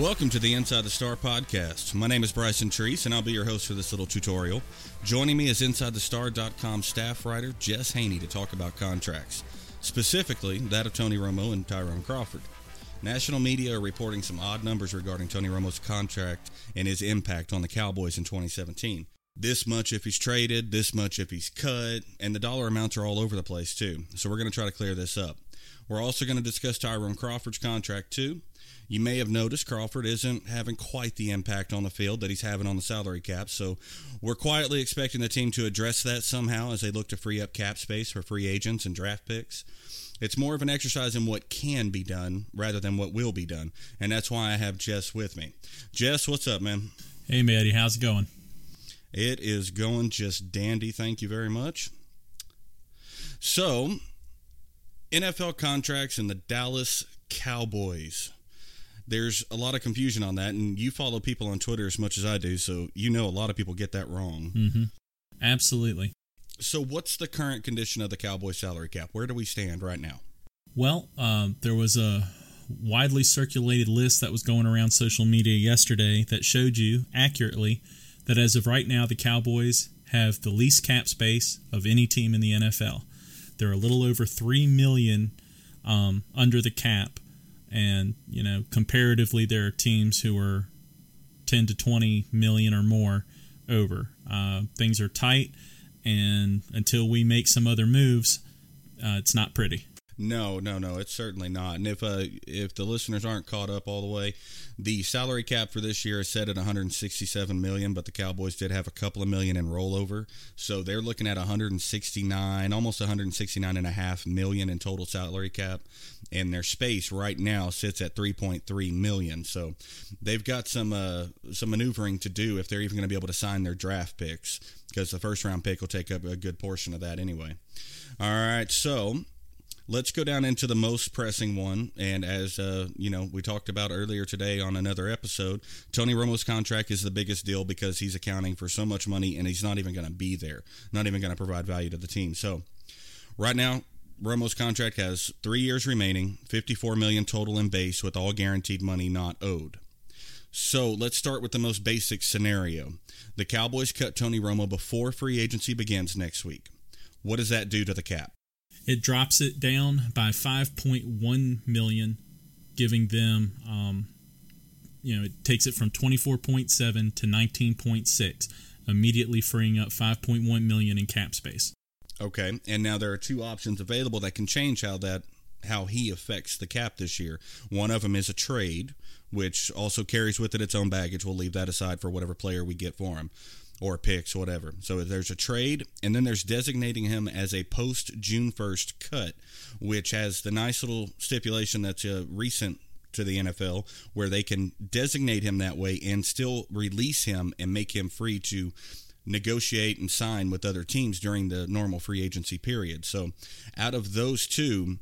Welcome to the Inside the Star podcast. My name is Bryson Treese, and I'll be your host for this little tutorial. Joining me is InsideTheStar.com staff writer Jess Haynie to talk about contracts, specifically that of Tony Romo and Tyrone Crawford. National media are reporting some odd numbers regarding Tony Romo's contract and his impact on the Cowboys in 2017. This much if he's traded, this much if he's cut, and the dollar amounts are all over the place too. So we're going to try to clear this up. We're also going to discuss Tyrone Crawford's contract too. You may have noticed Crawford isn't having quite the impact on the field that he's having on the salary cap, so we're quietly expecting the team to address that somehow as they look to free up cap space for free agents and draft picks. It's more of an exercise in what can be done rather than what will be done, and that's why I have Jess with me. Jess, what's up, man? Hey, Maddie, how's it going? It is going just dandy. Thank you very much. So, NFL contracts and the Dallas Cowboys there's a lot of confusion on that, and you follow people on Twitter as much as I do, so you know a lot of people get that wrong. Mm-hmm. Absolutely. So, what's the current condition of the Cowboy salary cap? Where do we stand right now? Well, um, there was a widely circulated list that was going around social media yesterday that showed you accurately that as of right now, the Cowboys have the least cap space of any team in the NFL. They're a little over three million um, under the cap and you know comparatively there are teams who are 10 to 20 million or more over. Uh, things are tight and until we make some other moves uh, it's not pretty no, no, no. It's certainly not. And if uh, if the listeners aren't caught up all the way, the salary cap for this year is set at 167 million, but the Cowboys did have a couple of million in rollover, so they're looking at 169, almost 169 and a half million in total salary cap, and their space right now sits at 3.3 million. So they've got some uh, some maneuvering to do if they're even going to be able to sign their draft picks because the first round pick will take up a good portion of that anyway. All right, so let's go down into the most pressing one. And as uh, you know, we talked about earlier today on another episode, Tony Romo's contract is the biggest deal because he's accounting for so much money, and he's not even going to be there, not even going to provide value to the team. So, right now, Romo's contract has three years remaining, 54 million total in base, with all guaranteed money not owed. So let's start with the most basic scenario. The Cowboys cut Tony Romo before free agency begins next week. What does that do to the cap? It drops it down by 5.1 million, giving them, um, you know, it takes it from 24.7 to 19.6, immediately freeing up 5.1 million in cap space. Okay, and now there are two options available that can change how that how he affects the cap this year. One of them is a trade, which also carries with it its own baggage. We'll leave that aside for whatever player we get for him or picks, whatever. So there's a trade, and then there's designating him as a post June 1st cut, which has the nice little stipulation that's uh, recent to the NFL where they can designate him that way and still release him and make him free to negotiate and sign with other teams during the normal free agency period. So out of those two,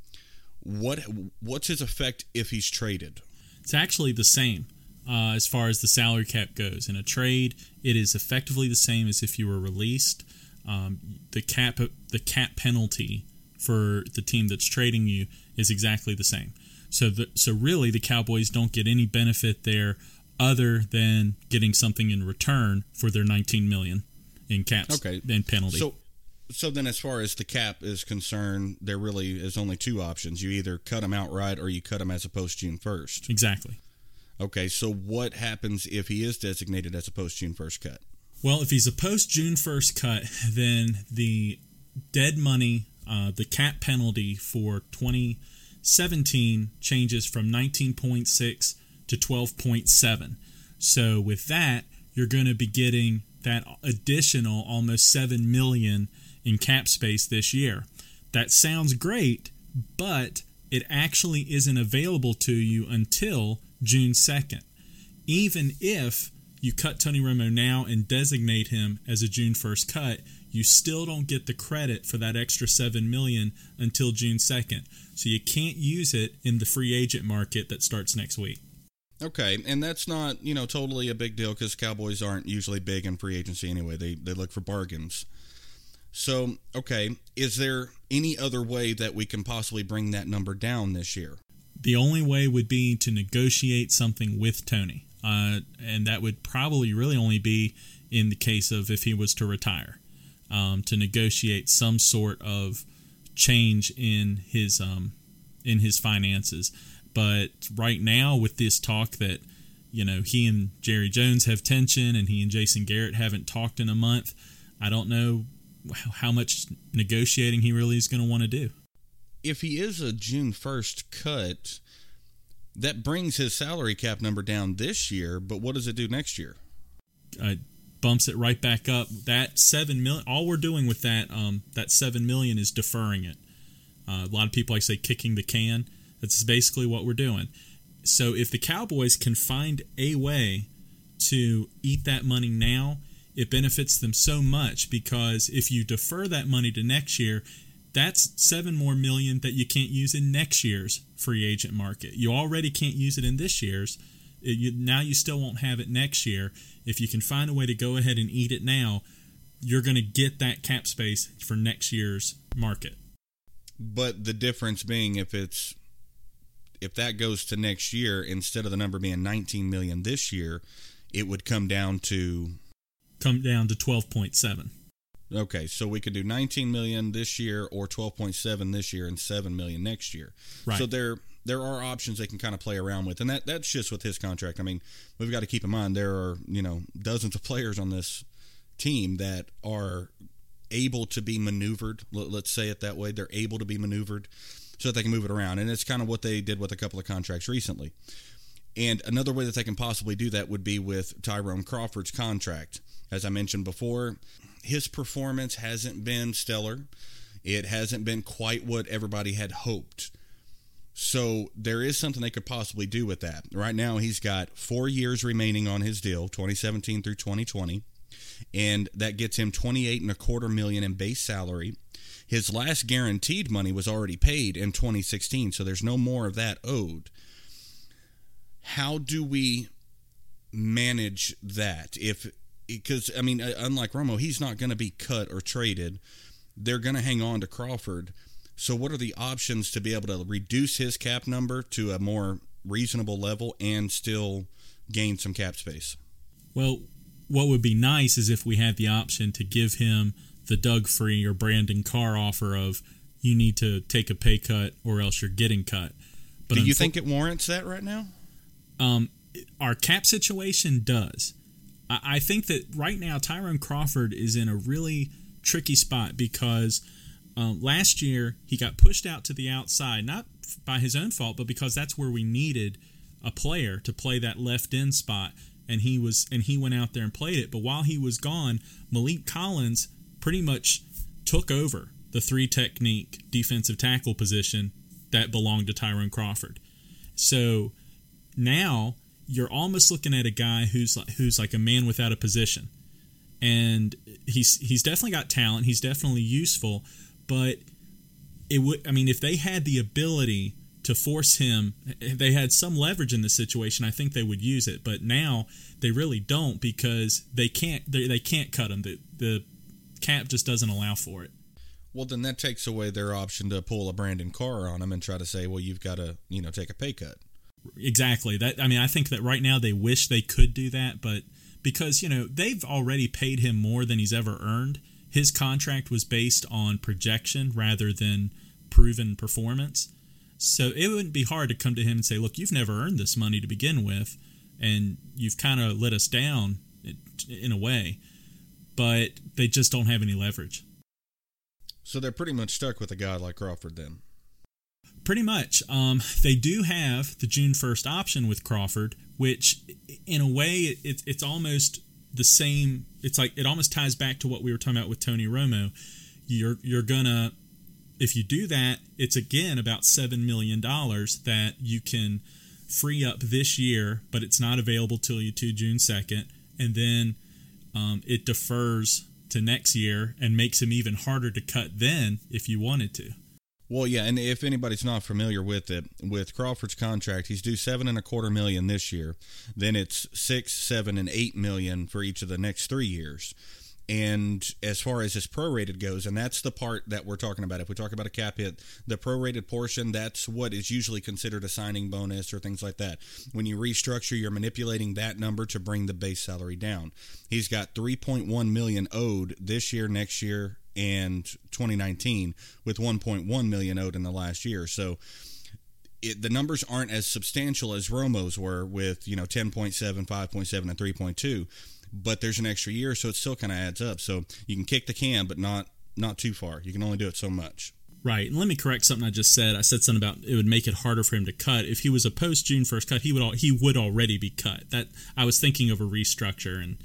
what what's his effect if he's traded? It's actually the same uh, as far as the salary cap goes. In a trade, it is effectively the same as if you were released. Um, the cap the cap penalty for the team that's trading you is exactly the same. So the, so really the Cowboys don't get any benefit there other than getting something in return for their 19 million in caps okay. and penalty. So so then as far as the cap is concerned, there really is only two options. You either cut them outright or you cut them as a post June 1st. Exactly. Okay, so what happens if he is designated as a post June 1st cut? Well, if he's a post June 1st cut, then the dead money, uh, the cap penalty for 2017 changes from 19.6 to 12.7. So with that, you're going to be getting that additional almost 7 million in cap space this year. That sounds great, but it actually isn't available to you until June 2nd. Even if you cut Tony Romo now and designate him as a June 1st cut, you still don't get the credit for that extra 7 million until June 2nd. So you can't use it in the free agent market that starts next week. Okay, and that's not, you know, totally a big deal cuz Cowboys aren't usually big in free agency anyway. They they look for bargains. So, okay, is there any other way that we can possibly bring that number down this year? The only way would be to negotiate something with Tony. Uh, and that would probably really only be in the case of if he was to retire, um, to negotiate some sort of change in his um, in his finances. But right now, with this talk that you know he and Jerry Jones have tension, and he and Jason Garrett haven't talked in a month, I don't know how much negotiating he really is going to want to do. If he is a June first cut, that brings his salary cap number down this year. But what does it do next year? Uh, bumps it right back up. That seven million. All we're doing with that um, that seven million is deferring it. Uh, a lot of people like say kicking the can. That's basically what we're doing. So if the Cowboys can find a way to eat that money now, it benefits them so much because if you defer that money to next year, that's seven more million that you can't use in next year's free agent market. You already can't use it in this year's. It, you, now you still won't have it next year. If you can find a way to go ahead and eat it now, you're going to get that cap space for next year's market. But the difference being if it's if that goes to next year instead of the number being 19 million this year, it would come down to come down to 12.7. Okay, so we could do 19 million this year or 12.7 this year and 7 million next year. Right. So there there are options they can kind of play around with. And that that's just with his contract. I mean, we've got to keep in mind there are, you know, dozens of players on this team that are able to be maneuvered. Let's say it that way. They're able to be maneuvered so that they can move it around. And it's kind of what they did with a couple of contracts recently. And another way that they can possibly do that would be with Tyrone Crawford's contract. As I mentioned before, his performance hasn't been stellar. It hasn't been quite what everybody had hoped. So there is something they could possibly do with that. Right now, he's got four years remaining on his deal, 2017 through 2020, and that gets him 28 and a quarter million in base salary. His last guaranteed money was already paid in 2016, so there's no more of that owed. How do we manage that if because I mean, uh, unlike Romo, he's not going to be cut or traded. They're going to hang on to Crawford. So, what are the options to be able to reduce his cap number to a more reasonable level and still gain some cap space? Well, what would be nice is if we had the option to give him the Doug Free or Brandon Carr offer of you need to take a pay cut or else you're getting cut. But do you unfo- think it warrants that right now? Um, our cap situation does. I think that right now Tyrone Crawford is in a really tricky spot because um, last year he got pushed out to the outside, not by his own fault, but because that's where we needed a player to play that left end spot, and he was and he went out there and played it. But while he was gone, Maliek Collins pretty much took over the three technique defensive tackle position that belonged to Tyrone Crawford. So now you're almost looking at a guy who's like, who's like a man without a position, and he's he's definitely got talent. He's definitely useful, but it would. I mean, if they had the ability to force him, they had some leverage in the situation. I think they would use it, but now they really don't because they can't. They, they can't cut him. The the cap just doesn't allow for it. Well, then that takes away their option to pull a Brandon Carr on him and try to say, well, you've got to, you know, take a pay cut. Exactly. That I mean, I think that right now they wish they could do that, but because you know they've already paid him more than he's ever earned. His contract was based on projection rather than proven performance. So it wouldn't be hard to come to him and say, "Look, you've never earned this money to begin with, and you've kind of let us down in a way." But they just don't have any leverage. So they're pretty much stuck with a guy like Crawford then. Pretty much. Um, they do have the June 1st option with Crawford, which, in a way, it, it's almost the same. It's like it almost ties back to what we were talking about with Tony Romo. You're you're gonna if you do that, it's again about seven million dollars that you can free up this year, but it's not available till you to June second, and then um, it defers to next year and makes him even harder to cut then if you wanted to. Well, yeah, and if anybody's not familiar with it, with Crawford's contract, he's due seven and a quarter million this year. Then it's six, seven, and eight million for each of the next three years. And as far as his prorated goes, and that's the part that we're talking about. If we talk about a cap hit, the prorated portion, that's what is usually considered a signing bonus or things like that. When you restructure, you're manipulating that number to bring the base salary down. He's got 3.1 million owed this year, next year, and 2019, with 1.1 million owed in the last year. So it, the numbers aren't as substantial as Romo's were with you know 10.7, 5.7, and 3.2 but there's an extra year, so it still kind of adds up. So you can kick the can, but not not too far. You can only do it so much. Right. And let me correct something I just said. I said something about it would make it harder for him to cut. If he was a post June first cut, he would all, he would already be cut. That I was thinking of a restructure and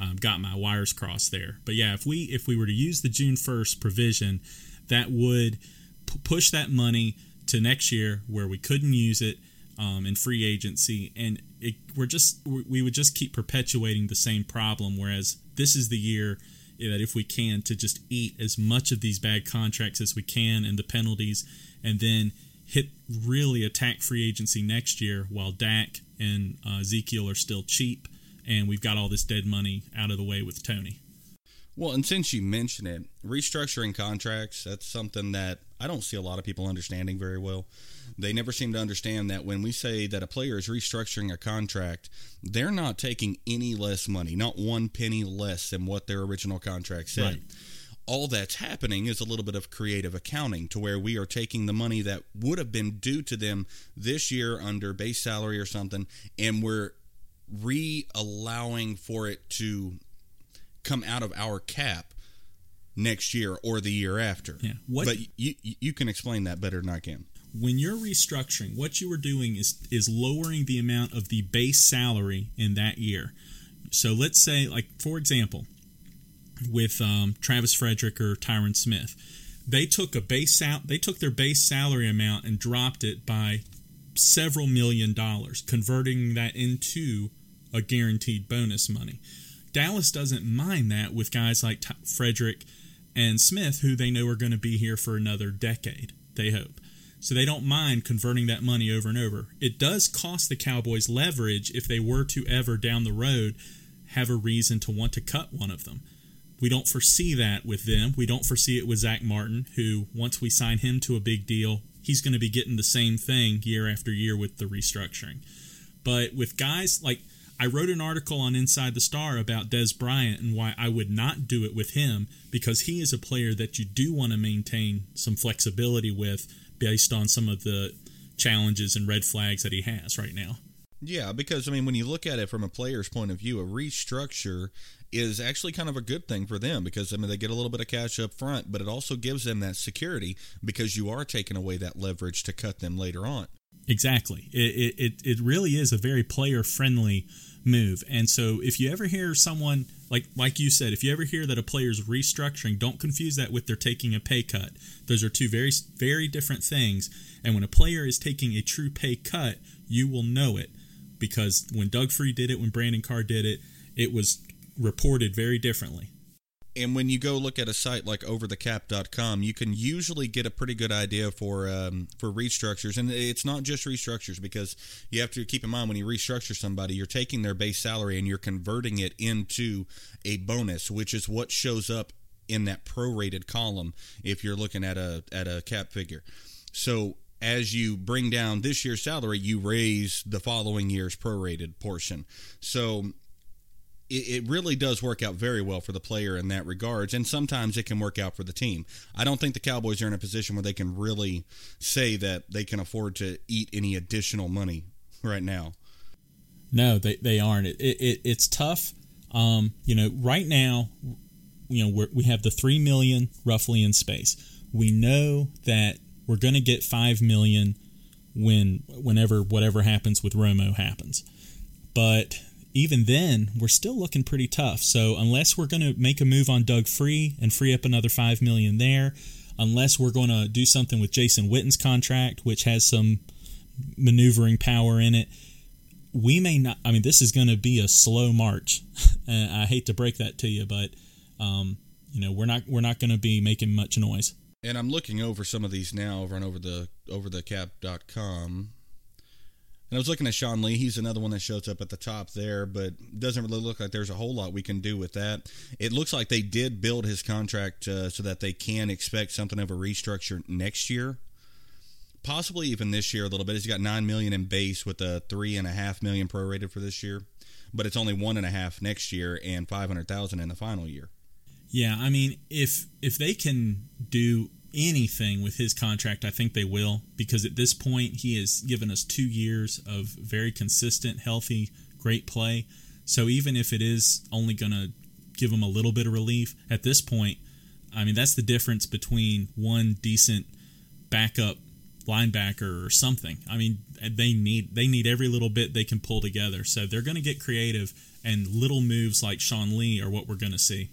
um, got my wires crossed there. But yeah, if we if we were to use the June first provision, that would p- push that money to next year where we couldn't use it um, in free agency, and it, we're just we would just keep perpetuating the same problem. Whereas this is the year that if we can to just eat as much of these bad contracts as we can and the penalties, and then hit really attack free agency next year while Dak and uh, Ezekiel are still cheap, and we've got all this dead money out of the way with Tony. Well, and since you mention it, restructuring contracts, that's something that I don't see a lot of people understanding very well. They never seem to understand that when we say that a player is restructuring a contract, they're not taking any less money, not one penny less than what their original contract said. Right. All that's happening is a little bit of creative accounting to where we are taking the money that would have been due to them this year under base salary or something, and we're re allowing for it to come out of our cap next year or the year after. Yeah. What, but you you can explain that better than I can. When you're restructuring, what you are doing is is lowering the amount of the base salary in that year. So let's say, like for example, with um, Travis Frederick or Tyron Smith, they took a base sal- they took their base salary amount and dropped it by several million dollars, converting that into a guaranteed bonus money. Dallas doesn't mind that with guys like T- Frederick and Smith, who they know are going to be here for another decade, they hope. So they don't mind converting that money over and over. It does cost the Cowboys leverage if they were to ever down the road have a reason to want to cut one of them. We don't foresee that with them. We don't foresee it with Zack Martin, who, once we sign him to a big deal, he's going to be getting the same thing year after year with the restructuring. But with guys like I wrote an article on Inside the Star about Dez Bryant and why I would not do it with him because he is a player that you do want to maintain some flexibility with based on some of the challenges and red flags that he has right now. Yeah, because I mean, when you look at it from a player's point of view, a restructure is actually kind of a good thing for them because I mean they get a little bit of cash up front, but it also gives them that security because you are taking away that leverage to cut them later on. Exactly. It it, it really is a very player friendly move. And so if you ever hear someone like like you said, if you ever hear that a player's restructuring, don't confuse that with they're taking a pay cut. Those are two very very different things. And when a player is taking a true pay cut, you will know it because when Doug Free did it, when Brandon Carr did it, it was reported very differently. And when you go look at a site like overthecap.com, you can usually get a pretty good idea for um, for restructures. And it's not just restructures because you have to keep in mind when you restructure somebody, you're taking their base salary and you're converting it into a bonus, which is what shows up in that prorated column if you're looking at a at a cap figure. So as you bring down this year's salary, you raise the following year's prorated portion. So it, really does work out very well for the player in that regards, and sometimes it can work out for the team. I don't think the Cowboys are in a position where they can really say that they can afford to eat any additional money right now. No, they, they aren't. It, it it's tough. Um, you know, right now, you know, we have the three million roughly in space. We know that we're going to get five million when whenever whatever happens with Romo happens, but even then, we're still looking pretty tough. So unless we're going to make a move on Doug Free and free up another five million there, unless we're going to do something with Jason Witten's contract, which has some maneuvering power in it, we may not. I mean, this is going to be a slow march. I hate to break that to you, but um, you know, we're not we're not going to be making much noise. And I'm looking over some of these now over and over the over the cap.com And I was looking at Sean Lee. He's another one that shows up at the top there, but doesn't really look like there's a whole lot we can do with that. It looks like they did build his contract uh, so that they can expect something of a restructure next year, possibly even this year a little bit. He's got nine million in base with a three and a half million prorated for this year, but it's only one and a half next year and five hundred thousand in the final year. Yeah, I mean, if if they can do anything with his contract, I think they will because at this point he has given us two years of very consistent, healthy, great play. So even if it is only going to give him a little bit of relief at this point, I mean that's the difference between one decent backup linebacker or something. I mean they need they need every little bit they can pull together. So they're going to get creative, and little moves like Sean Lee are what we're going to see.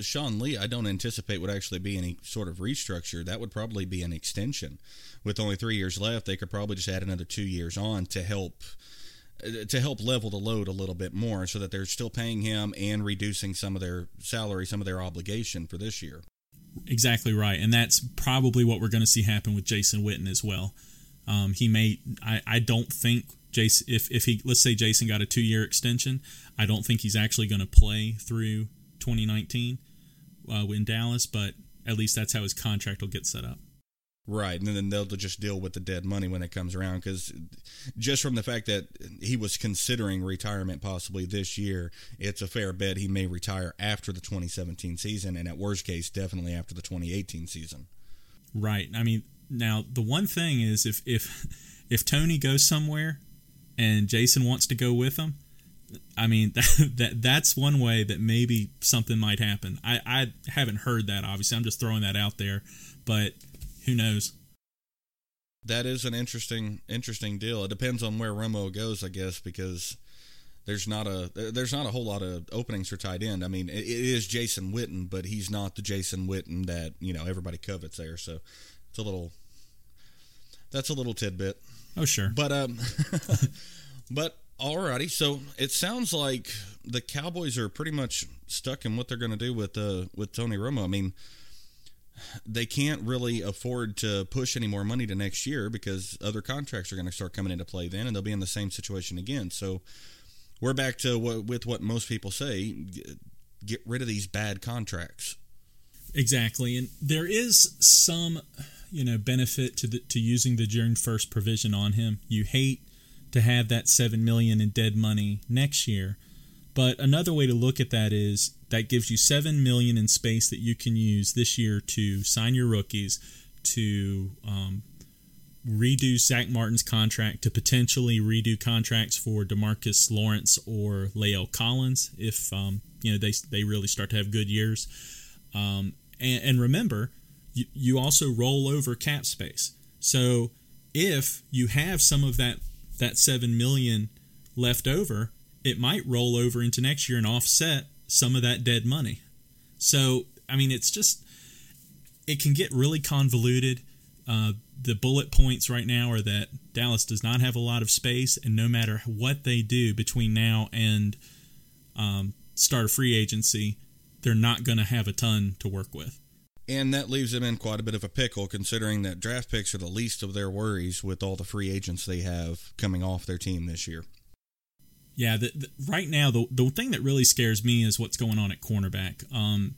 Sean Lee, I don't anticipate would actually be any sort of restructure. That would probably be an extension. With only three years left, they could probably just add another two years on to help uh, to help level the load a little bit more, so that they're still paying him and reducing some of their salary, some of their obligation for this year. Exactly right, and that's probably what we're going to see happen with Jason Witten as well. Um, he may. I, I don't think Jason. If if he let's say Jason got a two year extension, I don't think he's actually going to play through 2019 uh, in Dallas, but at least that's how his contract will get set up. Right, and then they'll just deal with the dead money when it comes around. Because just from the fact that he was considering retirement possibly this year, it's a fair bet he may retire after the 2017 season, and at worst case, definitely after the 2018 season. Right. I mean, now the one thing is if if if Tony goes somewhere and Jason wants to go with him, I mean that, that that's one way that maybe something might happen. I, I haven't heard that obviously. I'm just throwing that out there, but who knows? That is an interesting interesting deal. It depends on where Romo goes, I guess, because there's not a there's not a whole lot of openings for tight end. I mean, it, it is Jason Witten, but he's not the Jason Witten that you know everybody covets there. So it's a little that's a little tidbit. Oh sure, but um, but Alrighty, so it sounds like the Cowboys are pretty much stuck in what they're going to do with uh, with Tony Romo. I mean, they can't really afford to push any more money to next year because other contracts are going to start coming into play then, and they'll be in the same situation again. So we're back to what with what most people say: get rid of these bad contracts. Exactly, and there is some, you know, benefit to the, to using the June first provision on him. You hate to have that 7 million in dead money next year. But another way to look at that is that gives you 7 million in space that you can use this year to sign your rookies, to um, redo Zack Martin's contract, to potentially redo contracts for Demarcus Lawrence or La'el Collins if um, you know they they really start to have good years. Um, and, and remember, you, you also roll over cap space. So if you have some of that that 7 million left over, it might roll over into next year and offset some of that dead money. So, I mean, it's just it can get really convoluted. Uh, the bullet points right now are that Dallas does not have a lot of space, and no matter what they do between now and um, start a free agency, they're not going to have a ton to work with. And that leaves them in quite a bit of a pickle, considering that draft picks are the least of their worries with all the free agents they have coming off their team this year. Yeah, the, the, right now the the thing that really scares me is what's going on at cornerback. Um,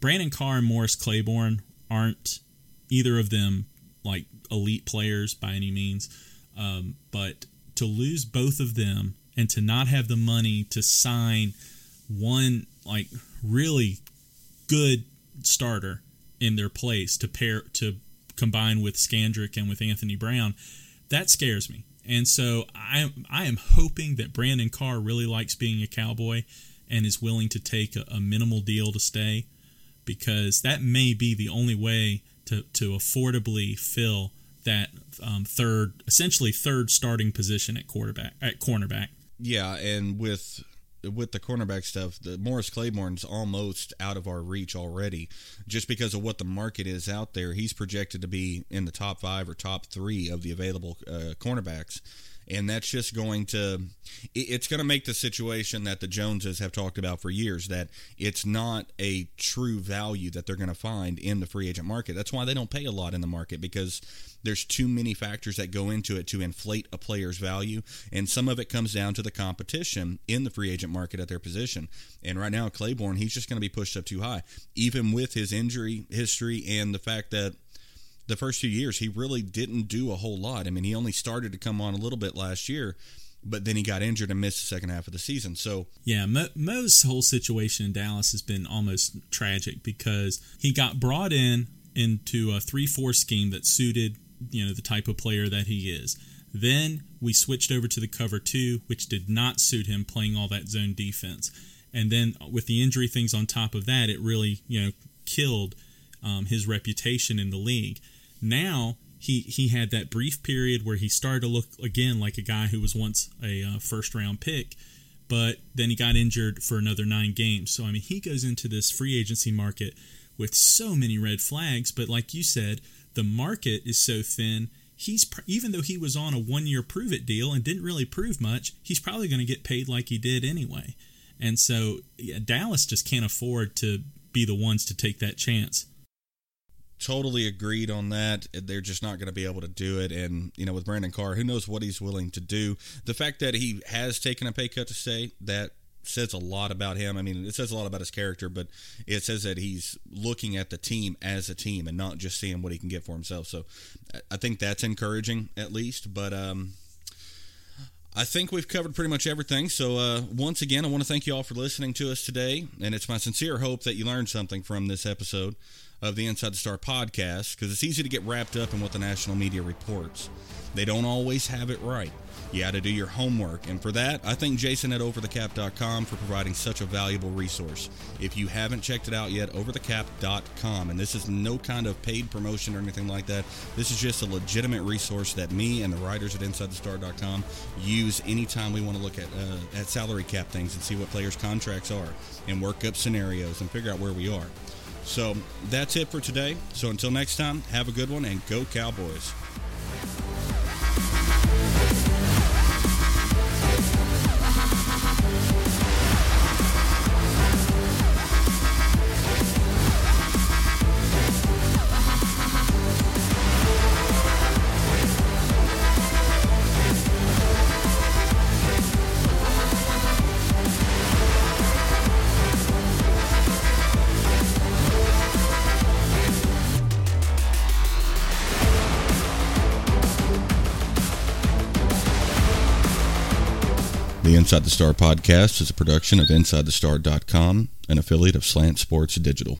Brandon Carr and Morris Claiborne aren't either of them like elite players by any means, um, but to lose both of them and to not have the money to sign one like really good starter in their place to pair to combine with Scandrick and with Anthony Brown, that scares me. And so I I am hoping that Brandon Carr really likes being a cowboy and is willing to take a, a minimal deal to stay because that may be the only way to, to affordably fill that um, third essentially third starting position at quarterback at cornerback. Yeah, and with with the cornerback stuff, the Morris Claiborne's almost out of our reach already, just because of what the market is out there. He's projected to be in the top five or top three of the available uh, cornerbacks, and that's just going to it's going to make the situation that the Joneses have talked about for years that it's not a true value that they're going to find in the free agent market. That's why they don't pay a lot in the market because there's too many factors that go into it to inflate a player's value, and some of it comes down to the competition in the free agent market at their position. And right now, Claiborne, he's just going to be pushed up too high, even with his injury history and the fact that the first few years he really didn't do a whole lot. I mean, he only started to come on a little bit last year, but then he got injured and missed the second half of the season. So yeah, Mo, Mo's whole situation in Dallas has been almost tragic because he got brought in into a three-four scheme that suited you know the type of player that he is. Then we switched over to the cover two, which did not suit him playing all that zone defense. And then with the injury things on top of that, it really you know killed um, his reputation in the league. Now he he had that brief period where he started to look again like a guy who was once a uh, first round pick, but then he got injured for another nine games. So I mean he goes into this free agency market with so many red flags. But like you said, the market is so thin. He's even though he was on a one year prove it deal and didn't really prove much, he's probably going to get paid like he did anyway. And so yeah, Dallas just can't afford to be the ones to take that chance. Totally agreed on that. They're just not going to be able to do it. And, you know, with Brandon Carr, who knows what he's willing to do. The fact that he has taken a pay cut to stay, that says a lot about him. I mean, it says a lot about his character, but it says that he's looking at the team as a team and not just seeing what he can get for himself. So I think that's encouraging, at least. But um, I think we've covered pretty much everything. So uh, once again, I want to thank you all for listening to us today. And it's my sincere hope that you learned something from this episode of the Inside the Star podcast because it's easy to get wrapped up in what the national media reports. They don't always have it right you got to do your homework. And for that, I thank Jason at overthecap.com for providing such a valuable resource. If you haven't checked it out yet, overthecap.com. And this is no kind of paid promotion or anything like that. This is just a legitimate resource that me and the writers at InsideTheStar.com use anytime we want to look at uh, at salary cap things and see what players' contracts are and work up scenarios and figure out where we are. So that's it for today. So until next time, have a good one and go Cowboys. Inside the Star podcast is a production of InsideTheStar.com, an affiliate of Slant Sports Digital.